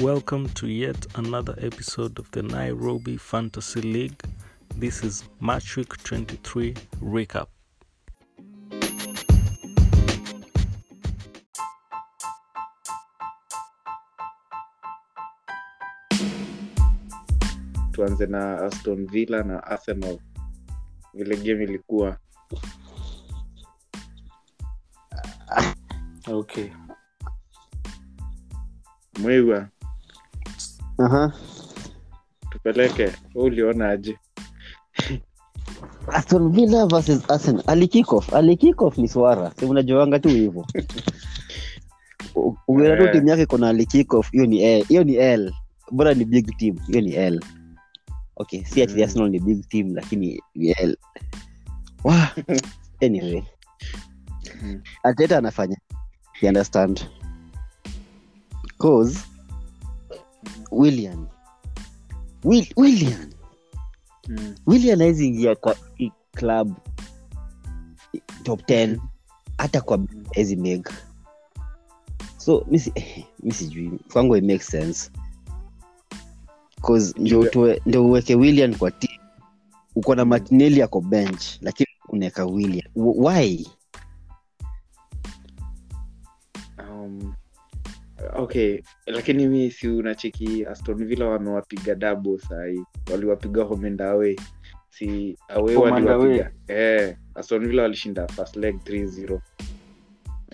Welcome to yet another episode of the Nairobi Fantasy League. This is Match Week 23 recap. tuanze na aston villa na arsenal vile game ilikuwa Okay. mwiwa Aha. tupeleke uliona aje Aston Villa versus Arsenal. Ni swara. Si unajuanga tu hivyo. Ukiona tu Eh. timu yake kuna ali hiyo ni L. Hiyo ni L. Bora ni big team, hiyo ni L. Okay, si ati Mm. Arsenal ni big team lakini ni L. Wow. Anyway, Mm. Arteta anafanya. You understand? Cause William. Will, William. Mm. william ingia kwa club. I- top 10 hata kwa hawezi make. So mi si- eh, sijui. Kwangu it makes sense. Cause ndio ndio uweke william kwa team. Uko na martinelli yako bench lakini unaweka william. W- why okay lakini mi si unacheki aston villa wamewapiga dabo sahii waliwapiga homendawe. Si awe waliwapiga. Eh, aston villa walishinda first leg 3-0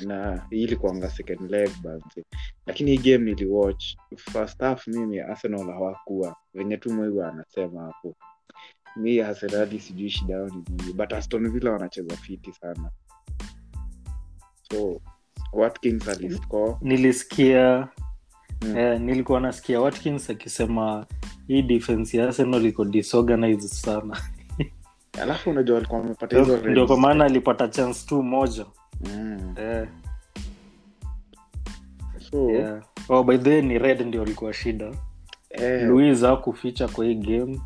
na hii ilikuanga second leg basi lakini hii game niliwatch. First half mimi arsenal hawakuwa. Venye tu mwiwa anasema hapo. Mi arsenali sijui shida yao ni nini. But aston villa wanacheza fiti sana. So watkins aliscore Nilisikia Mm. eh, nilikuwa nasikia Watkins akisema hii defense ya Arsenal iko disorganized sana. alafu unajua alikuwa amepata hizo Ndio kwa maana alipata chance tu moja. mm. Eh, so yeah. Oh, by the way ni red ndio alikuwa shida. eh, Luis akuficha kwa hii game.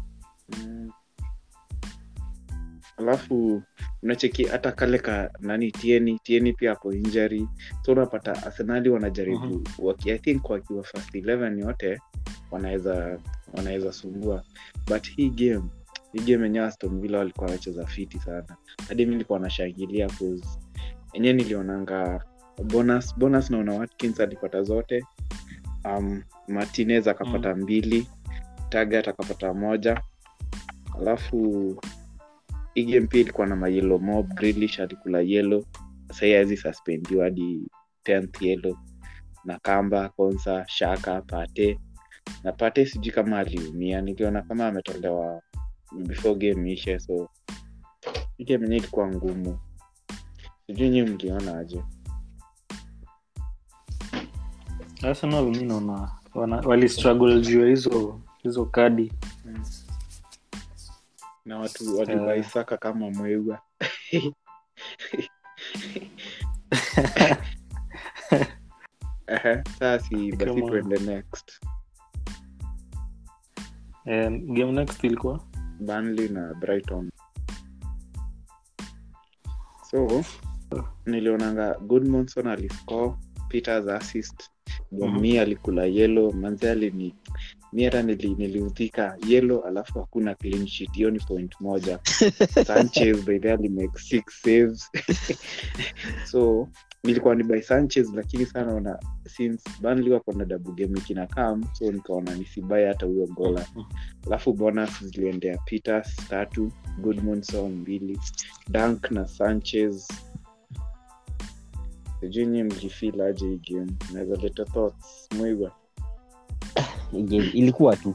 Alafu unacheki hata kale ka nani tieni tieni pia hapo injury. So unapata arsenali wanajaribu Mhm. waki, i think wakiwa first 11 yote wanaweza wanaweza sumbua but hii game hii game yenyewe aston villa walikuwa wanacheza fiti sana. Hadi mi nilikuwa nashangilia enyewe nilionanga bonus bonus naona watkins alipata zote. Um, martinez akapata mbili tagat akapata moja. Alafu game pia ilikuwa na mayelo mob Grealish alikula yelo sahii awezi suspendiwa hadi 10th yelo na kamba konsa shaka pate. Na pate sijui kama aliumia. Niliona kama ametolewa before game ishe so game yenyewe ilikuwa ngumu. Sijui nyi mliona aje. Arsenal mi naona walistruggle juu ya hizo hizo kadi na watu walivaisaka kama mweua Ehe, saa si basi tuende next. Eh, game next ilikuwa? Banly na Brighton. So nilionanga Goodmanson aliscore, Peters assist, Bomi alikula yelo manze alini mi hata nili, yellow alafu hakuna hiyo ni point moja. Sanchez alimake six saves. So nilikuwa ni by Sanchez lakini sana ona since banli wako na kina kam so nikaona nisibai hata huyo gola. Alafu bonus ziliendea peters tatu goodmonson mbili dank na sanchez. Sijui nyi mlifilaje hii game. Naweza leta thoughts game ilikuwa tu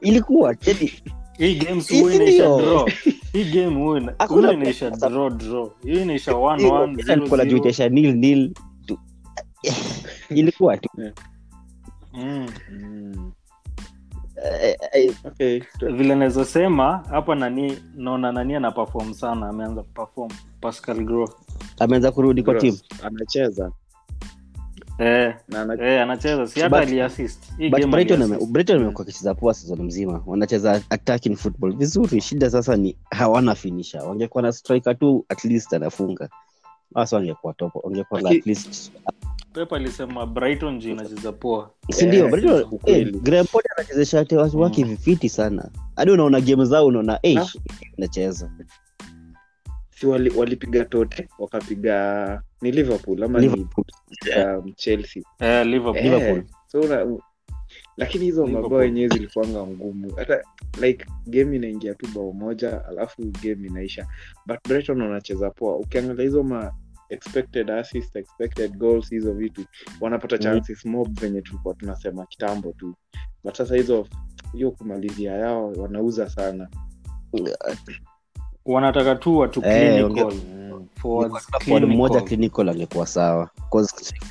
ilikuwa yani, hii game si Hii huwa si inaisha ndio? draw hii game huwa ina- Hakuna huwa inaisha pesa. draw draw hiyo inaisha 1-1, Ila nilikuwa najua 0-0. itaisha nil nil tu. ilikuwa tu Mm. mm. Eh, eh, okay vile naweza sema hapa nani naona nani ana pefom sana ameanza kuperform pascal gro ameanza kurudi kwa timu anacheza eh, na eh, anacheza. Si hata amekuwa akicheza poa season mzima. Wanacheza attacking football. Vizuri shida sasa ni hawana finisha wangekuwa na striker tu at least anafunga. Hasa wangekuwa top wangekuwa na at least pep alisema brighton juu inacheza poa. Sindio Yeah, Brighton- sisi ukweli. eh, Graham anachezesha watu wake Mm. vifiti sana. Hadi unaona game zao unaona eh, nacheza si wali- walipiga tote wakapiga ni liverpool ama Liverpool. ni um, chelsea. Eh, liverpool Eh, Liverpool. so una, lakini hizo mabao yenyewe zilikuanga ngumu. Hata like game inaingia tu bao moja alafu game inaisha. But brighton wanacheza poa. Ukiangalia hizo ma expected assist, expected goals hizo vitu wanapata Mm. mob venye tulikuwa tunasema kitambo tu. But sasa hizo hiyo kumalizia yao wanauza sana wanataka tu watu Eh, clinical. mm. forwards Forward mmoja clinical. clinical angekuwa sawa.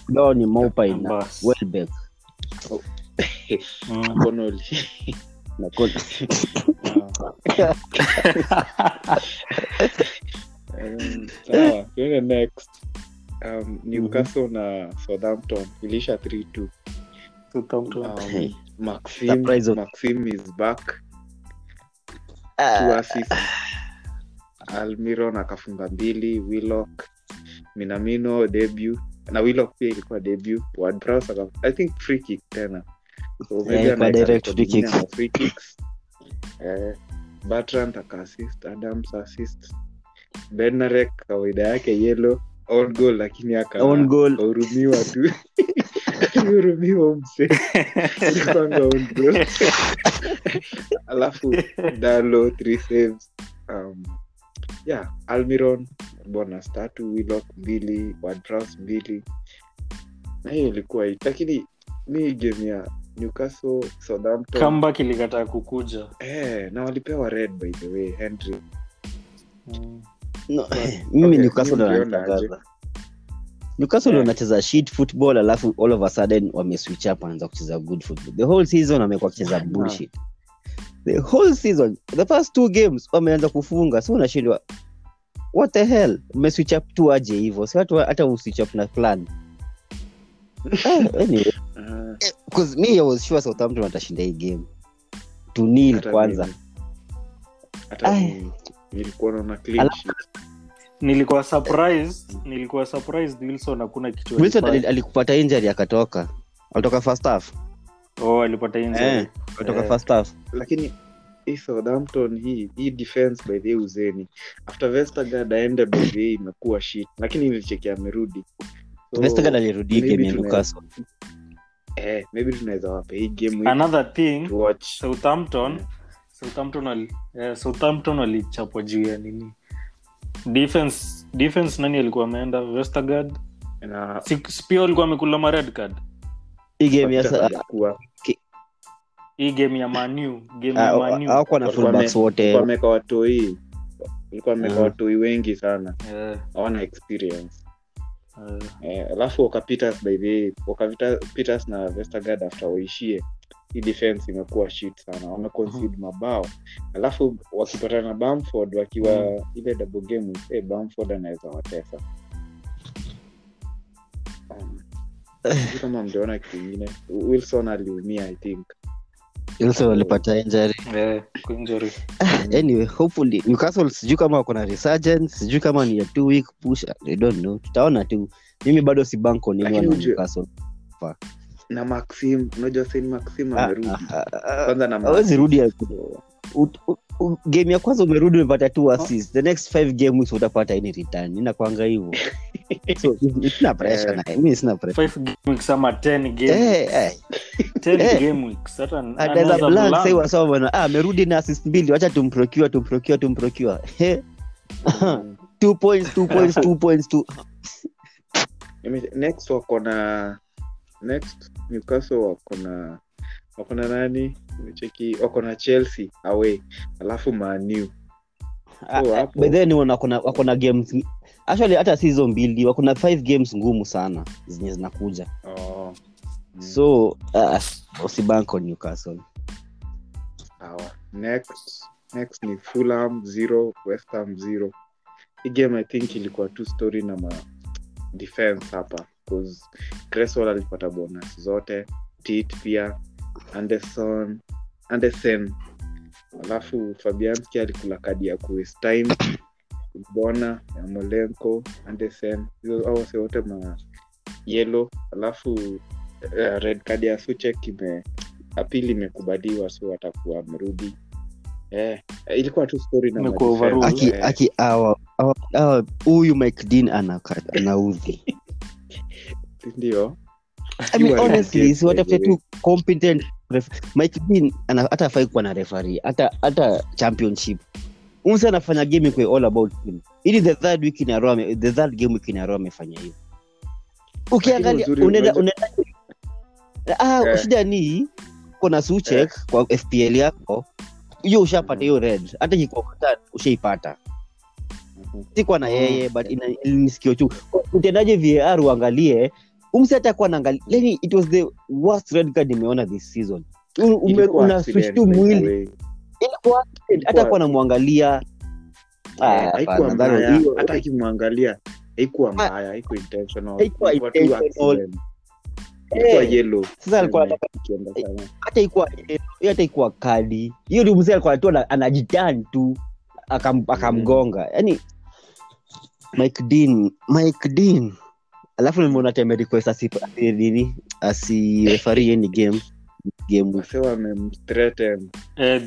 Leo ni Maupay. Welbeck. Connolly. na Um, sawa tuende next. Um, newcastle na southampton. Ilisha 3-2 um, maxim, maxim is back. Two Ah, assists almiron akafunga mbili willock minamino debut. Na willock pia ilikuwa debut. Ward-Prowse aka- i think free kick tena. So maybe ilikuwa anaweka free ingine free kicks. Eh, Bertrand akaassist adams assist. Benarek kawaida yake yelo on goal lakini aka- Own goal. akahurumiwa tu. Alihurumiwa mseanga goal. alafu dalo three saves. Um, yeah almiron bonus tatu willock mbili wadras mbili na hiyo ilikuwa hii. lakini mi game ya newcastle southampton. Comeback ilikataa kukuja. Eh, na walipewa red by the way henry. Mm. no, mimi Okay, Newcastle mimi Yeah. wanacheza shit football alafu all of a sudden wameswitch up wanaanza kucheza good football. The whole season wamekuwa kucheza bullshit bullshit the whole season the first two games wameanza kufunga so unashindwa. What the hell? Umeswitch up tu aje hivyo? Si watu hata uswitch up na plan. Ah, anyway, Ah, me I was sure Southampton watashinda hii game. To nil kwanza. nilikuwa naona clean Alafu- sheet. nilikuwa surprised nilikuwa surprised wilson hakuna kitu Wilson alikupata injury akatoka. Alitoka first half oh alipata Eh, alitoka Eh. first half. Lakini hii southampton hii hii defense by the uzeni. After vestergard aende by the imekuwa shit. Lakini nilichekia amerudi. So, Vestergaard alirudi game ya Newcastle. Eh, maybe tunaweza wape hii game another thing to watch. Southampton southampton wali, eh, southampton walichapwa juu ya nini? Defense defense nani alikuwa ameenda? Westergard na pia alikuwa amekula mared card hii game ya Peter sa- hajakuwa. hii game ya manu game ah, ya hawakuwa manu na fullbacks wote. wameka watoi walikuwa wameka Ah. watoi wengi sana. Hawana yeah. experience. Eh, eh, alafu Walker wakapitas by the way, Peters na Vestergaard after waishie hii defense imekuwa shit sana. Wameconcede mabao. Alafu wakipatana na Bamford wakiwa ile double game hey, Bamford anaweza watesa. Um, kama mliona kitu ingine wilson aliumia i think. Wilson walipata injury. Eh, injury. anyway hopefully Newcastle sijui kama wako na resurgence sijui kama ni a two week push I don't know. Tutaona tu. Mimi bado si banko on Lakini anyone wa na maxim unajua saini maxim Ah, amerudi ah, ah, kwanza na awezi rudi game ya kwanza umerudi umepata two assist the next five game weeks utapata any return. Inakwanga hivyo. So sina pressure Eh. na mimi sina pressure. Five game weeks ama 10 game eh eh. 10 eh. game weeks. Hata anaweza anaweza blank blank. wasoma bwana ah amerudi na assist mbili. Wacha tumprocure tumprocure tumprocure. Two points two points two points two. Next wako na next newcastle wako na wako na nani? Cheki wako na chelsea away. Alafu manu So, wana- wako na- games actually hata si hizo mbili wako na five games ngumu sana zenye zinakuja. Oh. mm, so uh, on newcastle. Our next next ni fulham zero westham zero. Hii game i think ilikuwa tu story na ma defense hapa alipata bonus zote tit pia anderson andersen. Alafu fabianski alikula kadi ya kuwaste bona ya molenko andersen. Hizo au wote ma yelo alafu uh, red card ya suchek ime apili imekubaliwa so watakuwa mrudi. Eh, ilikuwa tu story na aki eh. aki awa- huyu mike dean anaudhi ndio I mean, honestly si watafute tu competent ref- mike dean hata afai kuwa na refari hata hata championship. Umse anafanya game kwa all about him. Ili the third week in a row the third game week in a row amefanya hivyo. ukiangalia unaenda unaenda ah yeah. shida ni kuna suchek kwa fpl yako hiyo ushapata hiyo red. Hata kikokata ushaipata. Sikuwa na Mm. yeye but ina- ilinisikio chu utendaje var uangalie umsi hata kuwa naangalia yani it was the worst red card nimeona this season. U- una switch tu mwili. Hata kuwa namwangalia Ah, Eh, hiyo- hata akimwangalia haikuwa mbaya haikuwa intentional. Haikuwa intentional. Eh, ikuwa hiyo hata ikuwa kadi. Hiyo ndio mzee alikuwa tu ana- anajitan tu akam- mm. yani mike dean mike dean alafu nimeona time asinini asi asi- nini asirefari any game eh,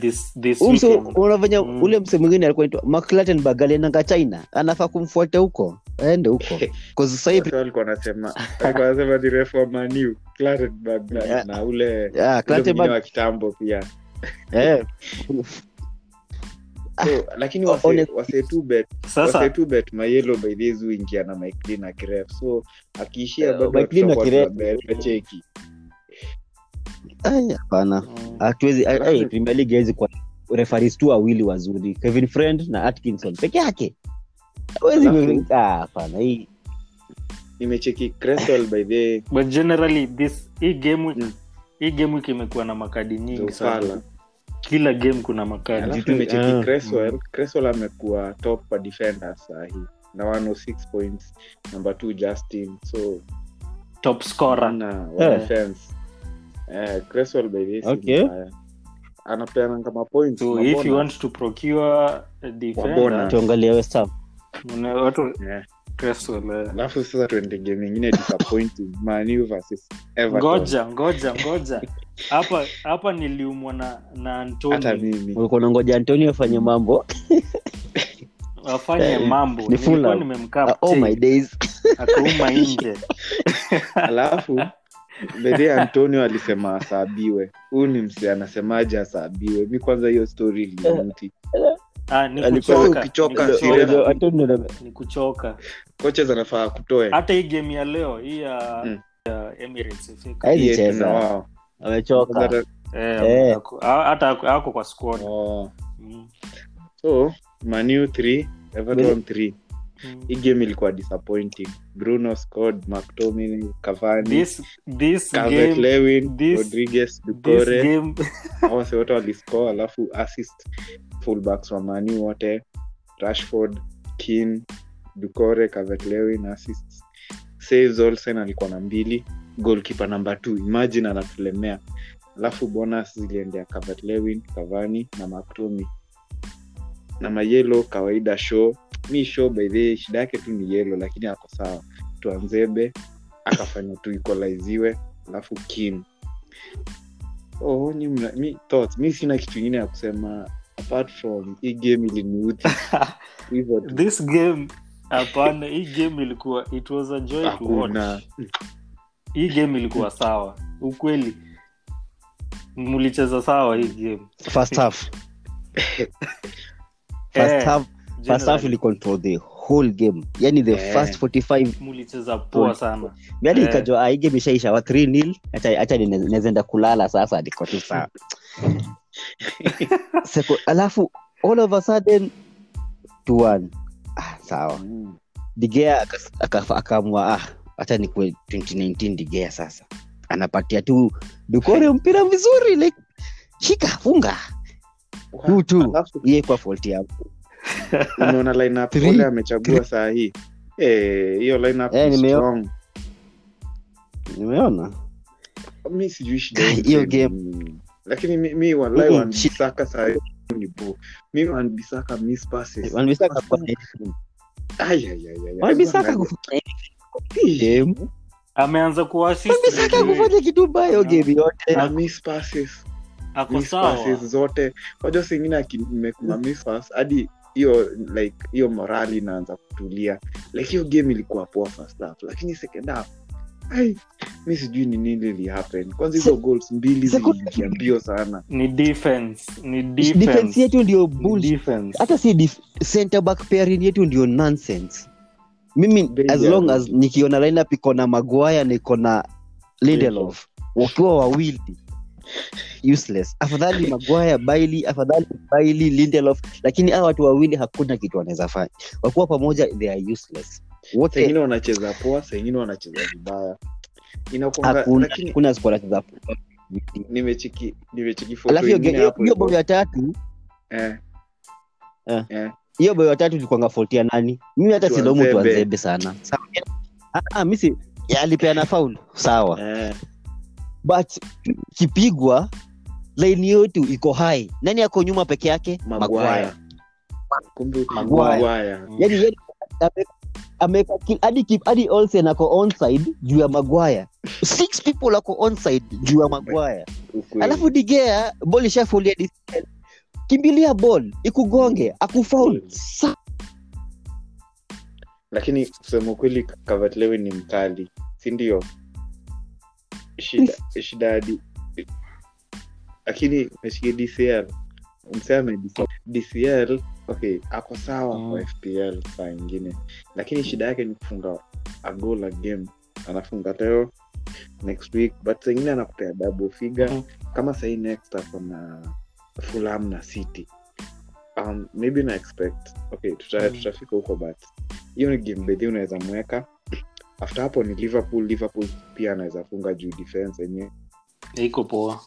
venye Mm. ule mse mwingine alikuwa maclaten mclatenberg china. Anafaa kumfuata huko aende huko. Ni na- ule wa kitambo pia wase tu bet mayelo by uingia na Mike Dean so akiishia Eh, hapana. Mm, hatuwezi premier league kuwa refaris tu wawili wazuri. Kevin friend na atkinson. Peke yake. Ah, hapana. Hii nimecheki Cresswell by the but generally this hii game week Mm. hii game week imekuwa na makadi nyingi sana. Kila game kuna makadi alafu Jitu- nimecheki ah, amekuwa top kwa defender sahii na 106 points number two Justin so top scorer wa Eh. defense eh Okay. anapeana kama points so if you want to procure a defender. West Ham. watu Eh, eh. Alafu sasa tuende game ingine disappointing. Man U versus Everton. Ngoja ngoja ngoja. Hapa hapa niliumwa na na hata antoni mimi. Ulikuwa unangoja antonio afanye mambo? Wafanye Eh, mambo. ni nilikuwa Fulham. nimemkaa Ah, oh nje. Alafu bedhe antonio alisema asabiwe. Huyu ni msi anasemaje asaabiwe mi kwanza hiyo story ilimuti. Ni Alikuwa kuchoka, sirena. kuchoka, Antonio na- ni kuchoka. Coaches anafaa kutoe. Hata hii game ya leo hii ya Mm. ya amechoka. Kwanza eh, Eh. ako- hata ako- ako kwa squad. Oh. Mm, so manu 3 everton 3 mm. hii game ilikuwa disappointing. Bruno scored mctominay cavani this this game lewin this- rodriguez dukore awase wote waliscore alafu assist fullbacks wa mani wote rashford kin dukore Calvert lewin assists. Saves olsen alikuwa na mbili goalkeeper namba t imagine anatulemea. Alafu bonus ziliendea Calvert lewin cavani na maktomi na mayelo kawaida show. Mi show baidhee shida yake tu ni yelo lakini ako sawa. Tuanzebe akafanya tu equaliziwe alafu kin oh, mi, mi sina kitu ingine ya kusema apart from hii game iliniuti this game hapana hii game ilikuwa it was a joy to watch. Hii game ilikuwa sawa. Ukweli mlicheza sawa hii game. First half. Eh, first half first half ili control the whole game. Yani the Eh. first 45 mlicheza poa sana. Yani Eh. ikajua hii game ishaisha wa 3 nil. Acha acha nezenda kulala sasa niko tu sawa Seko- alafu all of a sudden 2-1 ah, sawa. Mm. digea akaamua aka- ah hata nikue 2019 digea sasa. Anapatia tu dukore mpira vizuri like shika funga. Huu tu iye kwa folti yangu unaona lineup ole amechagua saa hii. Hiyo hey, lineup hey, ni nimeo- strong. nimeona. Mi sijui shida hiyo game. ni- lakini mi, mi walai Mm-mm, wanbisaka saa hii ni bo mi wanbisaka miss passes. Wanbisaka kwa wanbisaka kufanya ameanza kufanya kitu mbaya game yote. Passes, passes zote. Wajua singine akimekuma hadi hiyo like hiyo morali inaanza kutulia. Like hiyo game ilikuwa poa first half. Lakini second half mi sijui ni nini lihappen kwanza hizo goals mbili ziliingia mbio sana. Ni defense ni defense. defense yetu ndio defense. Hata si center back pairing yetu ndio nonsense. Mimi Very as long as nikiona lineup iko na maguaya na iko na lindelof. Wakiwa wawili useless. Afadhali maguaya baili afadhali baili lindelof. Lakini hawa watu wawili hakuna kitu wanaweza fanya. Wakuwa pamoja they are useless wote wengine wanacheza poa sengine wanacheza vibaya. Siku wanacheza alafu hiyo bao ya tatu eh, Eh. eh. hiyo bao ya tatu ilikuanga fault ya nani? Mimi hata silaumu Tuanzebe. sana. Ah, mi alipeana faul sawa. Eh. but kipigwa laini yetu iko hai nani ako nyuma peke yake? Magwaya magwaya yani ameweka hadi hadi Olsen ako onside juu ya magwaya six people ako onside juu ya magwaya Ukweli. alafu digea bol ishafulia kimbilia bol ikugonge akufaul Sa- lakini kusema ukweli kavatlewe ni mkali sindio shida shida hadi lakini meshike dcl Msema dcl okay ako sawa Mm. kwa fpl saa ingine lakini shida yake ni kufunga agola game anafunga leo next week but saingine anakupea double figure mm. kama sahii next ako na fulham na city um, maybe na expect okay tuta, Mm. tutafika huko but hiyo ni game bedhi unaweza mweka after hapo ni liverpool liverpool pia anaweza funga juu defense yenyewe iko poa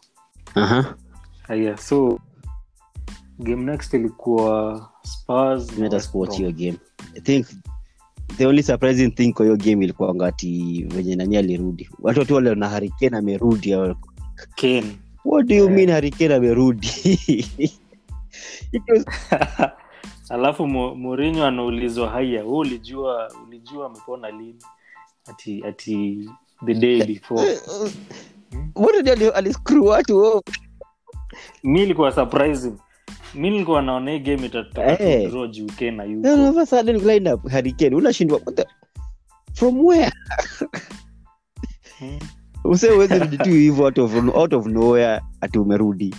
Aha. haya so game next ilikuwa spurs sikuwatch hiyo game. I think the only surprising thing kwa hiyo game ilikuwa ngati venye nani alirudi. Watu watu wale na harikane amerudi what do you yeah. mean harikane amerudi? Was- alafu morinyo anaulizwa haya wewe ulijua ulijua amepona lini? Ati ati the day before. What did ali- aliscrew watu mi ilikuwa surprising mi nilikuwa naona hii game itataka kudraw juu Kane Then hayuko all of a sudden lineup harikane unashindwa. From where? Use uwezi rudi tu hivyo out of, out of nowhere ati umerudi.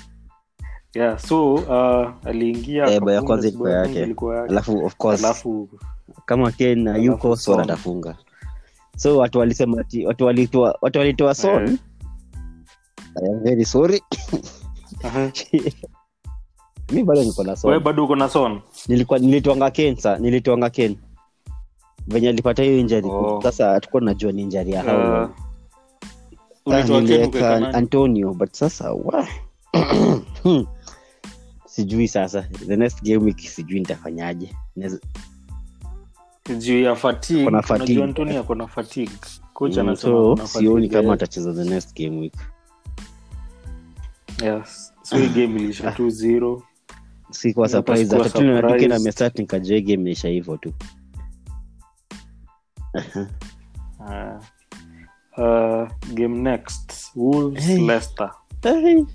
Yeah so uh, aliingia ya kwanza ilikuwa yake. alafu of course alafu kama ken Alafu yuko son Son. atafunga. So watu walisema ati watu walitoa watu walitoa son. I am very sorry. Aha. mi bado niko na wewe bado uko na son nilikuwa nilitwanga ken sa nilitwanga ken. Venye alipata hiyo injari Oh. sasa hatukuwa najua ni injari ya how. Uh, Ah, niliweka antonio but sasa wa Hmm. sijui sasa. The next game week sijui nitafanyaje. Juu ya ako na fatigue. Mm, so sioni kama atacheza the next game week. Yes. So game ilisha 2-0 sikuwa Hata surprise hata tu nadike na surprised. mesat nikajua game naisha hivyo tu. Uh, uh, game next. Wolves Hey. Leicester. Ai.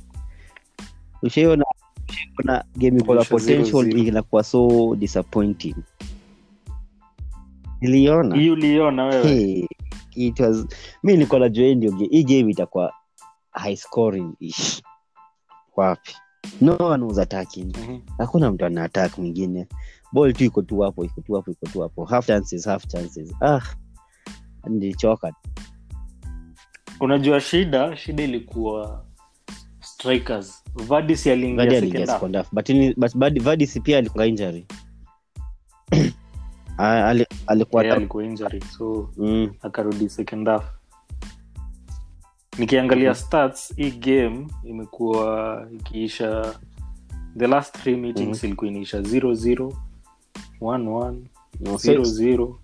ushaiona ushaiona game iko na potential inakuwa so disappointing. Niliona. Uliona wewe? Hey, it was mi nilikuwa najua ndio hii game itakuwa high scoring ish wapi no one was attacking. Mhm. hakuna mtu ana attack mwingine. Ball tu iko tu hapo iko tu hapo iko tu hapo. Half chances half chances. Ah nilichoka unajua shida shida ilikuwa strikers. Vadis aliingia second half. but Vardy pia alikuwa injury. Ali- alikuwa Yeah, alikuwa injury so mm, akarudi second half nikiangalia stats hii game imekuwa ikiisha the last three meetings ilikuwa inaisha 0-0 1-1 no, so- 0-0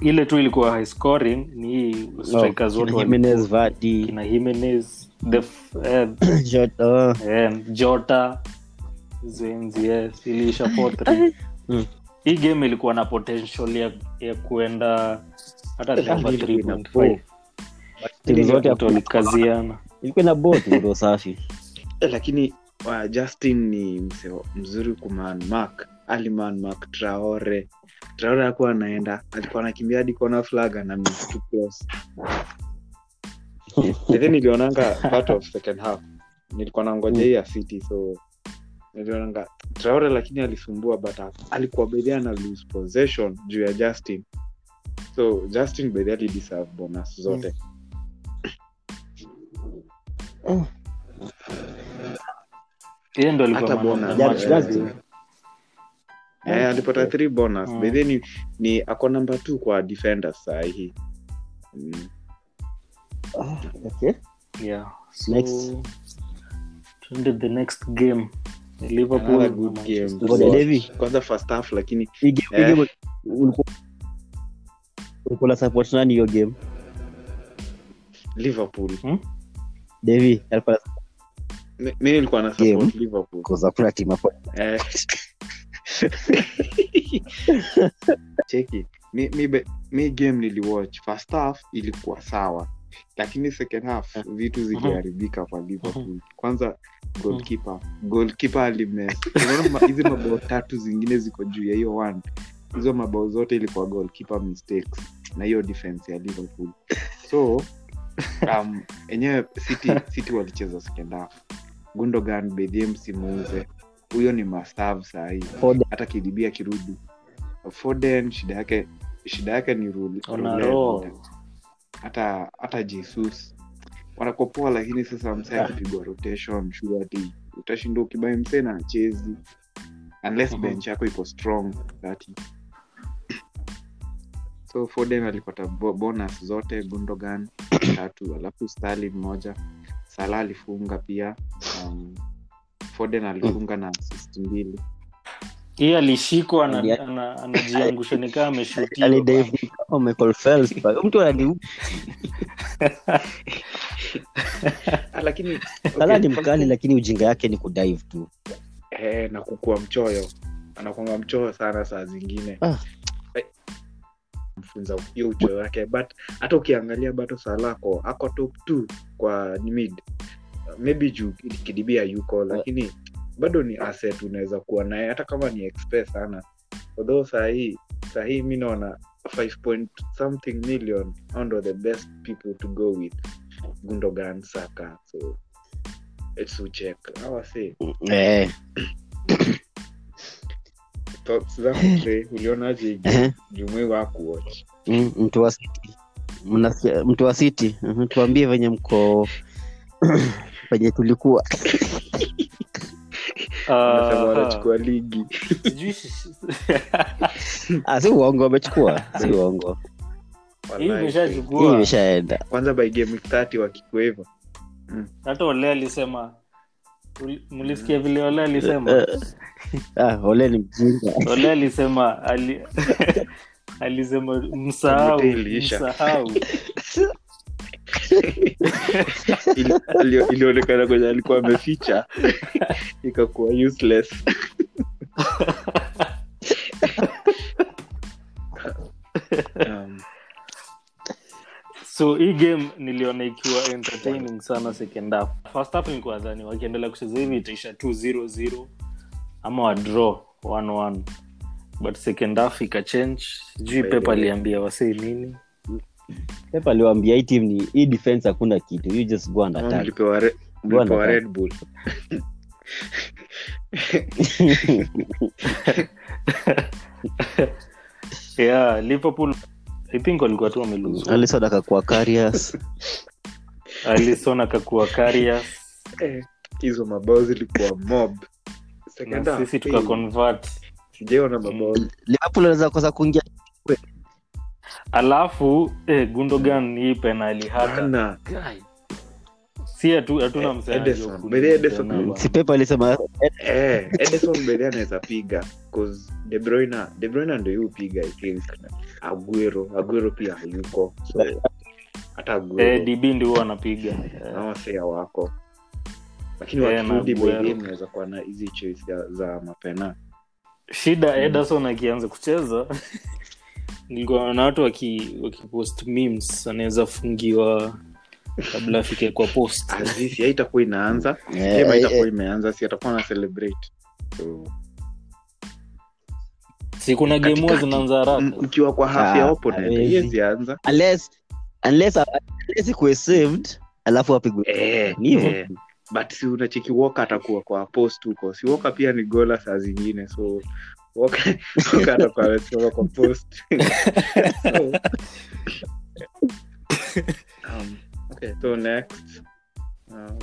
ile tu ilikuwa high scoring ni hii strikers wote Jimenez, Vardy, kina Jimenez, the eh, Jota, eh, jota zenzi yes iliisha 4-3 Mm. hii game ilikuwa na potential ya, ya kuenda hata Eh, over ilikuwa ina 3.5 timu zote watu walikaziana ilikuwa na bot ndo safi. Lakini uh, justin ni mseo mzuri kumanmak alimanmak aliman traore. Traore akuwa anaenda alikuwa anakimbia hadi kona flag na nilionanga part of second half. Nilikuwa nangoja hii ya city so nilionanga traore lakini alisumbua but alikuwa bedhia na lose possession juu ya justin. So justin bedhia alideserve bonus zote yeye ndo alikuwa Hata man bonus. eh, alipata three bonus Mm. ni, ni ako namba t kwa defenders sahihi mm. okay. yeah so Next. tuende the next game liverpool Another na good Manchester game. City. Ngoja, Devi. kwanza first half lakini Hii game- hii Eh. game ulikuwa- ulikuwa na support nani hiyo game liverpool Devi alikuwa nilikuwa na support liverpool. Timu hapo. eh. cheki mi, mi, be- mi game niliwatch first half ilikuwa sawa lakini second half vitu ziliharibika kwa liverpool. Kwanza goalkeeper goalkeeper alimes unaona hizi mabao tatu zingine ziko juu ya hiyo one hizo mabao zote ilikuwa goalkeeper mistakes na hiyo defense ya liverpool. So um, enyewe city, city walicheza second half. Gundogan bedhie msimuuze huyo ni mastav sahii hata kidibia kirudi foden shida yake shida yake ni rule- rule- hata hata jesus. Wanakopoa lakini sasa msee akipigwa rotation shuati utashinda ukibae msee na achezi unless Mhm. bench yako iko strong that so foden alipata bo- bonus zote gundogan tatu alafu stali moja. Sala alifunga pia um, foden alifunga na assist mbili. Hii alishikwa ana- Ali- ana- anajiangusha nikaa ameshutiwa. Alidive kama Michael Phelps. Mtu anani lakini Salah ni mkali lakini ujinga yake ni kudive tu. Eh, na kukua mchoyo. Anakwanga mchoyo sana saa zingine. Ah. Hiyo uchoyo wake. But hata ukiangalia bado salako ako top t kwa mid. Maybe juu kidibia yuko lakini bado ni asset unaweza kuwa naye hata kama ni expe sana. Although sahii sahii mi naona 5 point something million ndo the best people to go with. Gundogan saka so it's check. Awase eh, ulionaje kuwatch. Mm, mtu wa city. Mnasikia- mtu wa city. Mhm, tuambie venye mko venye tulikuwa. Unasema Ah, wanachukua ligi. Ah, si uongo amechukua si uongo. Imeshaenda. Kwanza by game 30 wakikueva hata ole alisema mlisikia vile ole alisema? Eh, ah, ole ni mjinga. Ole alisema ali, alisema msahau msahau. Ilionekana kwenye alikuwa ameficha. Ikakuwa useless. Um, so hii game niliona ikiwa entertaining sana second half. First half nilikuwa dhani wakiendelea kucheza hivi itaisha 2-0-0 ama wadraw 1-1 but second half ikachange sijui pepa aliambia wasei nini. Pepa aliwaambia hii team ni hii defense hakuna kitu. You just go and attack. mlipewa re- mlipewa red bull. Yeah liverpool i alikuwa tu akakuwa Karius. alison akakuwa karias Eh, hizo mabao zilikuwa mob. Na sisi tukaconvert sijaona mabao liverpool anaweza kosa kuingia. Alafu eh, gundogan hii penali hata Hatuna Eh, Eh, anaweza piga 'cause De Bruyne De Bruyne ndio yupiga I think. Aguero Aguero pia hayuko. So hata eh, db ndi huwa anapiga. Wako. Lakini wakirudi na by Aguero. game naweza kuwa na hizi choice za, za mapena shida ederson akianza kucheza nilikuwa na watu waki, wakipost memes anaweza fungiwa kabla afike kwa post. Azisi haitakuwa inaanza. Yeah, game haitakuwa eh, imeanza si atakuwa na celebrate. So, si kuna game huwa zinaanza haraka? Mkiwa kwa half ya Ah, opponent hawezi. anza unless unless unless ikuwe saved alafu apigwe. Eh, Ni hivyo. eh. but si unacheki woka atakuwa kwa post huko. Si woka pia ni gola saa zingine so woka Woka atakuwa amesimama kwa post. So, um, okay so next. Um,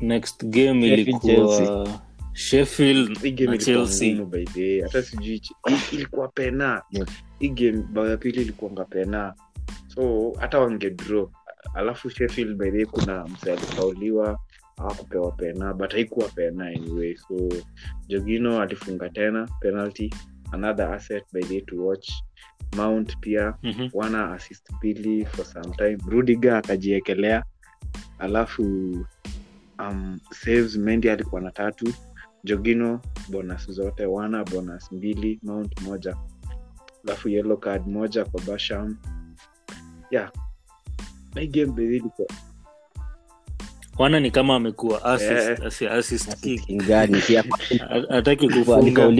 next game ilikuwa sheffield na chelsea. hata sijui ilikuwa pena hii game bao ya pili ilikuanga pena so hata wangedraw alafu sheffield by the way kuna mse alifauliwa hawakupewa pena but haikuwa pena anyway. So jogino alifunga tena penalty another asset by the way to watch. Mount pia Mhm. wana assist mbili for some time. Rudiger akajiekelea. Alafu um, saves mendi alikuwa na tatu. Jogino bonus zote wana bonus mbili mount moja. Alafu yellow card moja kwa basham. Yeah. Game ilikuwa- wana ni kama amekuwa assist, Eh. hataki kufunga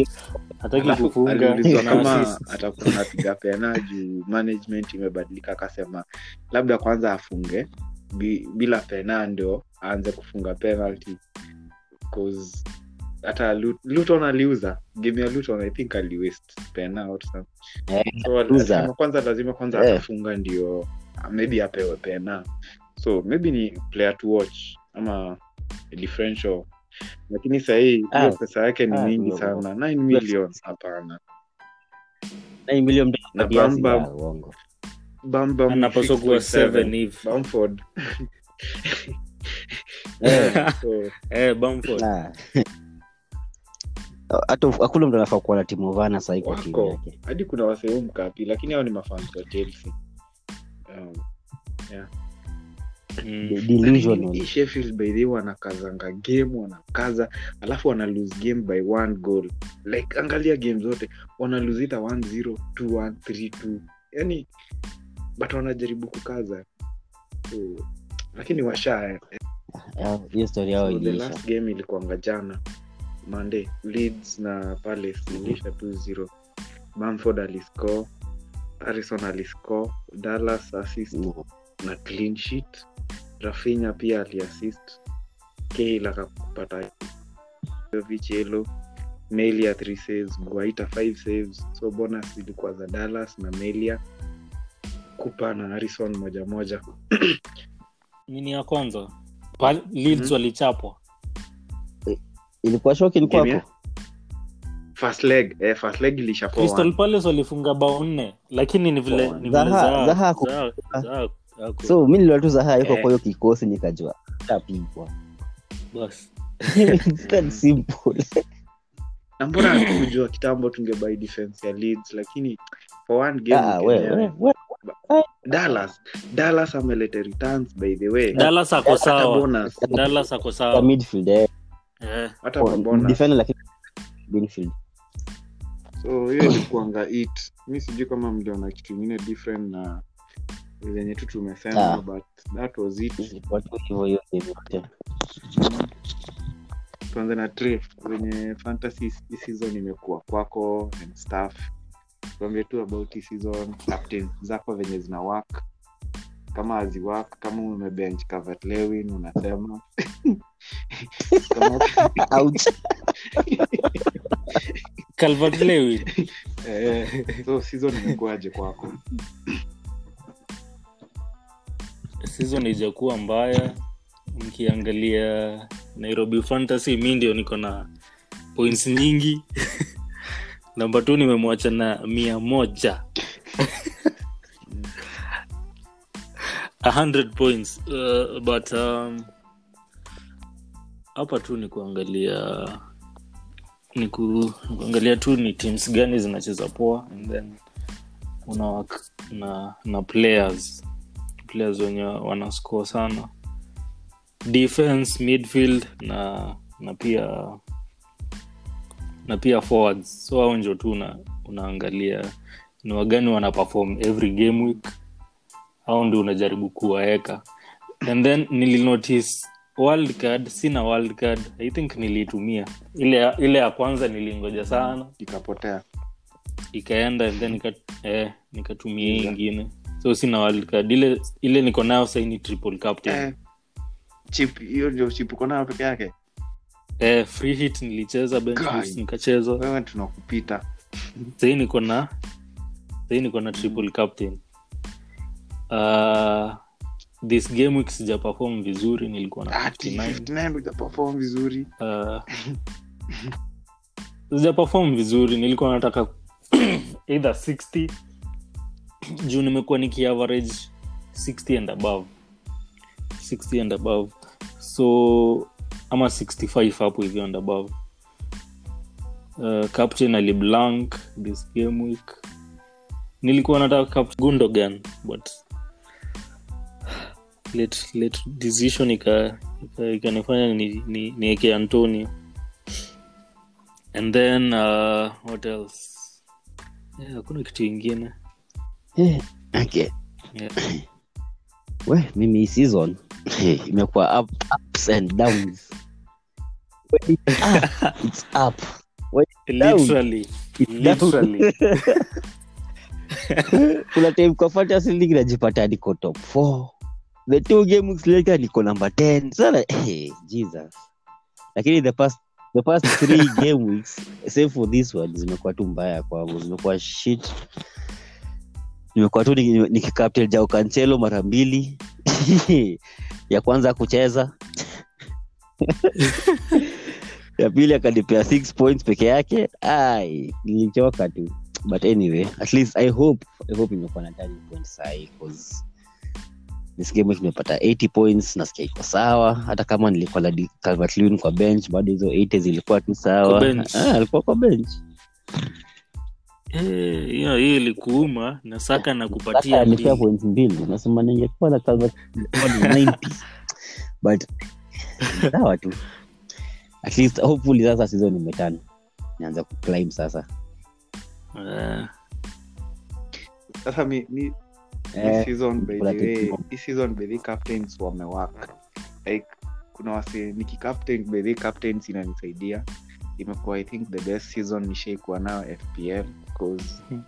hataki Alafu kufunga. kama atakuwa napiga pena juu management imebadilika akasema labda kwanza afunge bi, bila pena ndio aanze kufunga penalty 'Cause hata luton aliuza. Game ya luton i think pena or. Eh, so kwanza lazima kwanza atafunga ndio maybe apewe pena. So maybe ni player to watch ama differential lakini sahii Ah. hiyo pesa yake ni Ah, mingi sana. 9 million hapana. Nine million Na dollars Bamba- ya uongo. Bamba anapaswa kuwa 7 hivi Bamford. So, Bamford. ah. hata hakuna mtu anafaa kuwa na timu vana sahii kwa timu yake. Hadi kuna wasehemu mkapi lakini hao ni mafans wa chelsea. Um, Mm. sheffield by the way wanakazanga game wanakaza alafu wana lose game by one goal. Like angalia game zote wana lose ita 1-0 2-1 3-2 yani but wanajaribu kukaza. So, lakini washa Ah, hiyo story yao so the last game ilikuanga jana. Monday leeds na palace ilisha 2-0 bamford aliscore harrison aliscore dallas assist. Mm. Na clean sheet. Rafinya pia aliassist. Kale akapata vichelo melia 3 saves. Guaita 5 saves. So bonus zilikuwa za dallas na melia. Kupa na harrison moja moja. Nini ya kwanza. Leeds Mhm. walichapwa. Ilikuwa shoki first leg. Eh, first leg ilisha crystal palace walifunga bao nne. Lakini ni vile oh, ni vile Zaha- Zaha- Zaha Zaha- Zaha- So mi niliona tu zaha yuko Eh. kwa hiyo kikosi nikajua tapigwa nambona It's that simple. Na mbona hatukujua kitambo tungebai defense ya leads lakini for one game Ah, we we- we- we- dallas dallas amelete returns by the way. Dallas ako sawa. bonus. Dallas ako sawa. Midfield eh. Eh, hata Oh, mabonus defender lakini midfield. So hiyo ilikuanga it. Mi sijui kama mliona kitu ingine different na zenye tu tumesema Ah. but that was it. Tuanze na tre venye fantasy hii season imekuwa kwako and staff tuambie tu about hii season captain zako venye zina work. Kama haziwak kama umebench Calvert lewin unasema. Calvert Lewin. Eh, so season imekuwaje kwako season ijakuwa mbaya. Mkiangalia nairobi fantasy mi ndio niko na points nyingi. Namba tu nimemwacha na mia moja. 100 points uh, but um, hapa tu ni kuangalia ni ku- kuangalia tu ni teams gani zinacheza poa and then unawak na na players players wenye wanascore sana. Defense midfield na na pia na pia forwards. So hao njo tu una, unaangalia. Ni wagani wana perform every game week? Au ndio unajaribu kuwaeka. And then nilinotice world card sina world card. I think niliitumia ile ile ya kwanza nilingoja sana. Ikapotea. Ikaenda and then nika, eh, nikatumia ingine so sina world card ile ile niko nayo saini triple captain. Eh, chip hiyo ndio chip uko nayo peke yake? Eh, free hit nilicheza bench boost nikacheza. Wewe tunakupita. Sahii niko na sahii niko na triple captain. Uh, this game week sija perform vizuri nilikuwa na 59 59 hujaperform vizuri. Uh, sija perform vizuri nilikuwa nataka either 60 juu nimekuwa nikiaverage 60 and above. 60 and above. So ama 65 hapo hivyo and above. Uh, captain aliblank this game week. Nilikuwa nataka gundogan but late, late decision ika- ika- ikanifanya ni, ni, nieke antonio. And then uh, what else? Yeah, kitu ingine okay. yeah. we mimi season eh, imekuwa up, ups and downs When it's up, it's up. When Down. literally it's literally kuna time kwa fantasy league najipata niko top 4 the two games later niko number 10 sana hey, jesus lakini the past the past three game weeks save for this one zimekuwa tu mbaya kwangu zimekuwa shit nimekuwa tu niki- nikicaptain jao cancelo mara mbili. Ya kwanza kucheza. Ya pili akanipea six points peke yake. Ai nilichoka tu. But anyway at least i hope i hope imekuwa na turning point sahi cause this game tumepata 80 points nasikia iko sawa. Hata kama nilikuwa na Di- Calvert Lewin kwa bench bado hizo 80 zilikuwa tu sawa. Kwa bench. Ah, alikuwa kwa bench. Eh, hiyo hiyo ilikuuma na saka na kupatia alipea mbili. mbili. Nasema ningekuwa na Calvert 90 but sawa tu. At least hopefully sasa season imetana nianza kuclimb sasa. Eh, sasa mi, mi Eh, season by the way hii season by the captains wamewak like kuna wasi nikicaptain by the captains inanisaidia. Imekuwa i think the best season nishaikuwa nayo fpl bcause Mhm.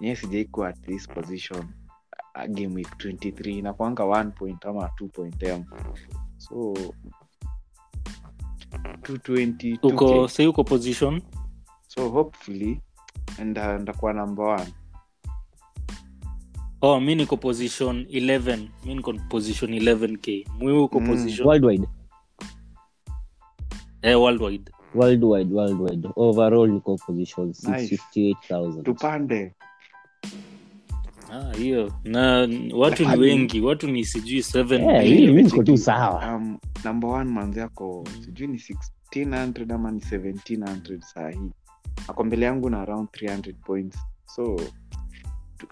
niye sijaikuwa at this position a game week 23 inakwanga 1 point ama 2 point m so 220 uko 2K. uko position so hopefully nda- ndakuwa number one oh mi niko position 11 mi niko position 11k mwiwi uko Mm. position worldwide eh, worldwide worldwide worldwide. Overall niko position Nice. 658000 tupande. Ah, hiyo. Na watu ni wengi. Watu ni sijui 7 Eh, mi niko tu sawa. Um, number one manzi yako sijui ni 1600 ama ni 1700 saa hii. Ako mbele yangu na around 300 points. So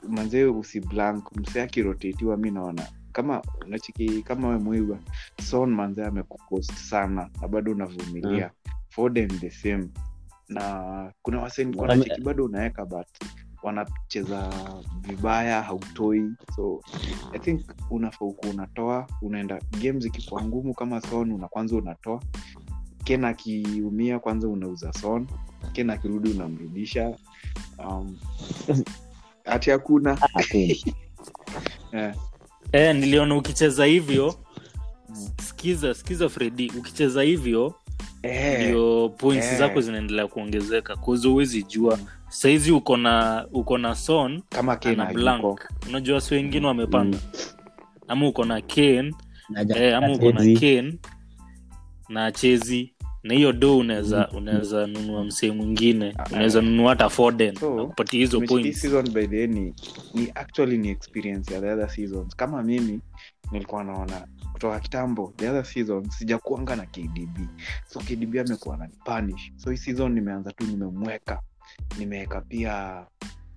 manzee usi blank. Msee akirotetiwa mi naona. Kama nachiki kama we mwiga son manzee amekukost sana. Na bado unavumilia foden the same. Na kuna waseni bado unaweka but wanacheza vibaya hautoi. So i think unafaa uku unatoa unaenda game zikikuwa ngumu kama son una kwanza unatoa. Ken akiumia kwanza unauza son. Ken akirudi unamrudisha. Um, hati hakuna. Yeah. eh, eh, niliona ukicheza hivyo Mm. skiza skiza fredi ukicheza hivyo eh, ndio points Eh. zako zinaendelea kuongezeka kuzi huwezi jua. Saizi uko na uko na son kama na blank. Unajua si wengine wamepanda? Ama uko na ken eh, ama uko na ken na chezi na hiyo do unaweza unaweza nunua msee mwingine. Ah, unaweza eh. nunua hata foden. So, kupatia hizo points. season by the way ni, ni actually ni experience ya the other seasons. Kama mimi nilikuwa naona kutoka kitambo the other season sijakuanga na kdb so kdb amekuwa na punish. So hii season nimeanza tu nimemweka. Nimeweka pia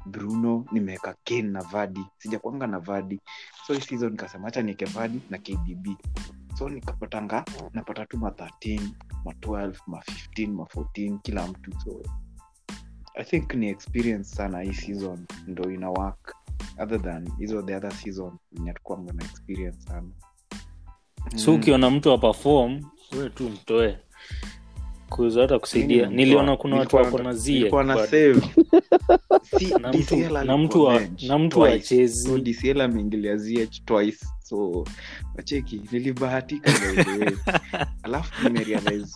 bruno nimeweka ken na vadi sijakuanga na vadi so hii season nikasema hacha nieke vadi na kdb so nikapatanga napata tu ma 13 ma 12 ma 15 ma 14 kila mtu. So i think ni experience sana hii season ndo ina work. Other than hizo the other season zenye na experience sana. So ukiona mtu apafom we tu mtoe. Kuza hata kusaidia. Niliona kuna watu wako na zie nilikuwa na kwa- save. Si, na mtu DCL na wa- alikuwa bench na mtu twice. achezi So DCL ameingilia zh twice so wacheki nilibahatika alafu nimerealize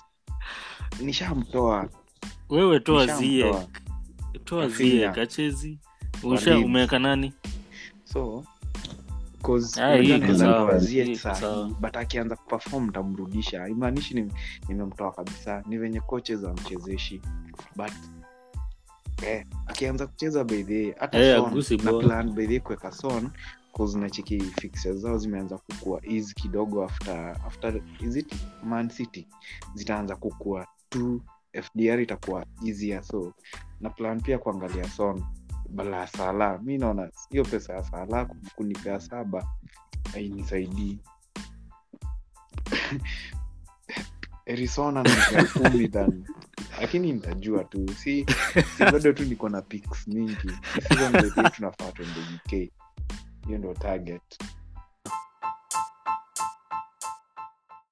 nishamtoa. Wewe toa zie toa zie kachezi usha umeweka nani? So 'cause Ah, but akianza kupefom tamrudisha imaanishi nimemtoa kabisa. Ni venye coaches mchezeshi but eh, akianza kucheza bedhe hata Eh, bedhe kuweka son cause nachiki zao zimeanza kukua easy kidogo after after is it man city? Zitaanza kukua t fdr itakuwa easier so na plan pia kuangalia son bala sala mi naona hiyo pesa ya sala kunipea saba ainisaidii erisona nanipea kumi than lakini nitajua tu. Si, bado tu niko na pics mingi. Tunafaa tuende uk hiyo ndo target